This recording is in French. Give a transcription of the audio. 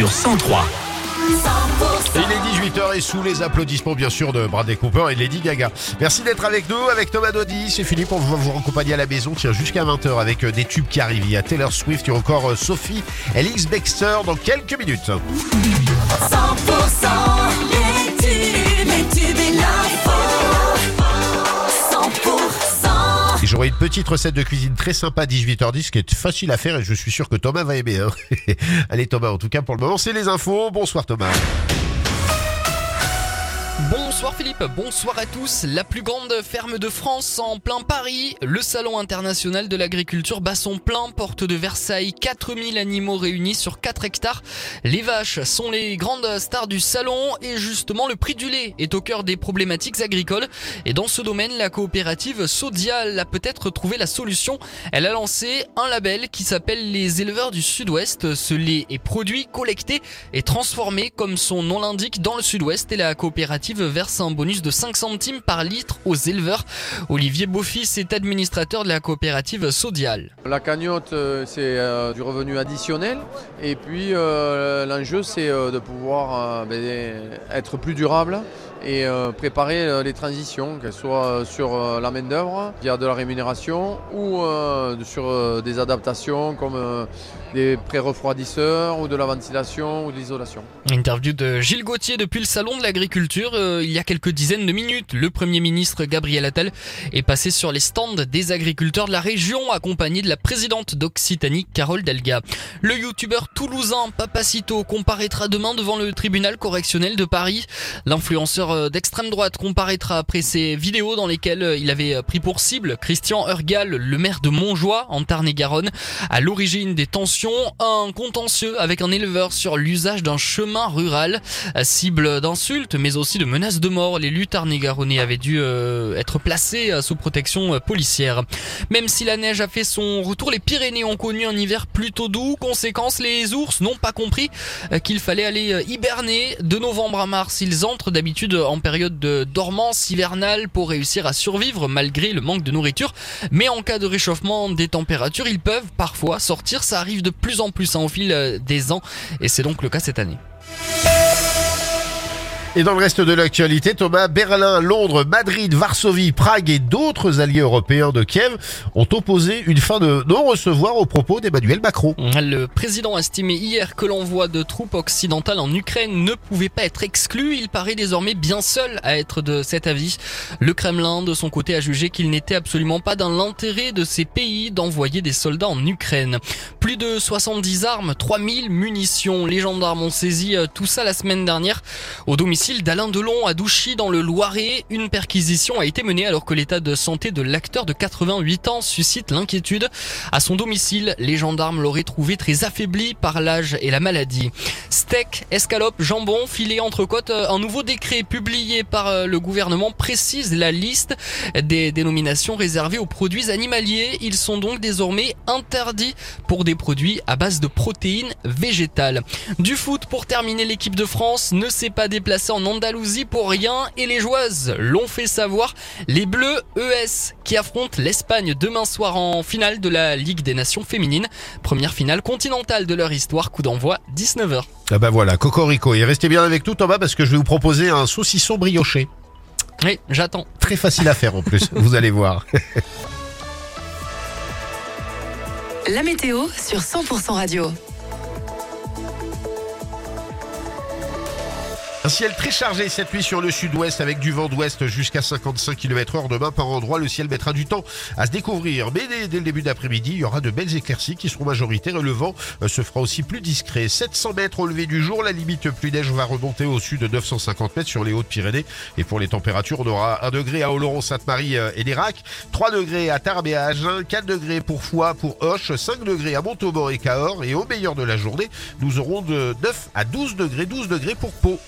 sur 103. Il est 18h et sous les applaudissements bien sûr de Bradley Cooper et de Lady Gaga. Merci d'être avec nous, avec Thomas Dodi, c'est Philippe, on va vous accompagner à la maison, tiens jusqu'à 20h avec euh, des tubes qui arrivent. Il y a Taylor Swift, il y a encore euh, Sophie, Elix Baxter dans quelques minutes. 100% 100% Et j'aurai une petite recette de cuisine très sympa à 18h10 qui est facile à faire et je suis sûr que Thomas va aimer. hein. Allez Thomas, en tout cas pour le moment c'est les infos. Bonsoir Thomas. Bonsoir Philippe, bonsoir à tous. La plus grande ferme de France en plein Paris, le Salon international de l'agriculture bat son plein, porte de Versailles, 4000 animaux réunis sur 4 hectares. Les vaches sont les grandes stars du salon et justement le prix du lait est au cœur des problématiques agricoles. Et dans ce domaine, la coopérative Sodial a peut-être trouvé la solution. Elle a lancé un label qui s'appelle les éleveurs du Sud-Ouest. Ce lait est produit, collecté et transformé comme son nom l'indique dans le Sud-Ouest et la coopérative verse un bonus de 5 centimes par litre aux éleveurs. Olivier Beaufils est administrateur de la coopérative Sodial. La cagnotte, euh, c'est euh, du revenu additionnel. Et puis, euh, l'enjeu, c'est de pouvoir ben, être plus durable et euh, préparer euh, les transitions, qu'elles soient euh, sur la main-d'œuvre, via de la rémunération, ou sur des adaptations comme des pré-refroidisseurs, ou de la ventilation, ou de l'isolation. Interview de Gilles Gauthier depuis le salon de l'agriculture. Euh, il y a quelques dizaines de minutes, le Premier ministre Gabriel Attal est passé sur les stands des agriculteurs de la région, accompagné de la présidente d'Occitanie, Carole Delga. Le youtubeur toulousain Papacito comparaîtra demain devant le tribunal correctionnel de Paris. L'influenceur euh, d'extrême droite comparaîtra après ses vidéos dans lesquelles euh, il avait pris pour cible Christian Urgal, le maire de Montjoie en Tarn-et-Garonne. À l'origine des tensions, un contentieux avec un éleveur sur l'usage d'un chemin rural, cible d'insultes mais aussi de menaces de mort. L'élu tarn-et-garonnais avait dû euh, être placé euh, sous protection euh, policière. Même si la neige a fait son retour, les Pyrénées ont connu un hiver plutôt doux. Conséquence, les ours n'ont pas compris euh, qu'il fallait aller euh, hiberner. De novembre à mars, ils entrent d'habitude en période de dormance hivernale pour réussir à survivre malgré le manque de nourriture. Mais en cas de réchauffement des températures, ils peuvent parfois sortir. Ça arrive de plus en plus hein, au fil euh, des ans et c'est donc le cas cette année. Et dans le reste de l'actualité, Thomas, Berlin, Londres, Madrid, Varsovie, Prague et d'autres alliés européens de Kiev ont opposé une fin de non-recevoir aux propos d'Emmanuel Macron. Le président a estimé hier que l'envoi de troupes occidentales en Ukraine ne pouvait pas être exclu. Il paraît désormais bien seul à être de cet avis. Le Kremlin, de son côté, a jugé qu'il n'était absolument pas dans l'intérêt de ces pays d'envoyer des soldats en Ukraine. Plus de 70 armes, 3000 munitions. Les gendarmes ont saisi euh, tout ça la semaine dernière au domicile d'Alain Delon à Douchy dans le Loiret. Une perquisition a été menée alors que l'état de santé de l'acteur de 88 ans suscite l'inquiétude. À son domicile, les gendarmes l'auraient trouvé très affaibli par l'âge et la maladie. Steak, escalope, jambon, filet, entrecôte, euh, un nouveau décret publié par euh, le gouvernement précise la liste des dénominations réservées aux produits animaliers. Ils sont donc désormais interdits pour des produits à base de protéines végétales. Du foot pour terminer, l'équipe de France ne s'est pas déplacée en Andalousie pour rien et les joueuses l'ont fait savoir. Les Bleus ES qui affrontent l'Espagne demain soir en finale de la Ligue des Nations féminines. Première finale continentale de leur histoire, coup d'envoi 19h. Ah bah voilà, Cocorico. Et restez bien avec nous Thomas parce que je vais vous proposer un saucisson brioché. Oui, j'attends. Très facile à faire en plus, vous allez voir. La météo sur 100% radio. Ciel très chargé cette nuit sur le sud-ouest avec du vent d'ouest jusqu'à 55 km heure. Demain, par endroit, le ciel mettra du temps à se découvrir. Mais dès, le début d'après-midi, il y aura de belles éclaircies qui seront majoritaires et le vent euh, se fera aussi plus discret. 700 mètres au lever du jour, la limite plus neige va remonter au sud de 950 mètres sur les Hautes-Pyrénées. Et pour les températures, on aura 1 degré à Oloron-Sainte-Marie euh, et l'Irak, 3 degrés à Tarbes et à Agen, 4 degrés pour Foix, pour Hoche, 5 degrés à Montauban et Cahors. Et au meilleur de la journée, nous aurons de 9 à 12 degrés, 12 degrés pour Pau.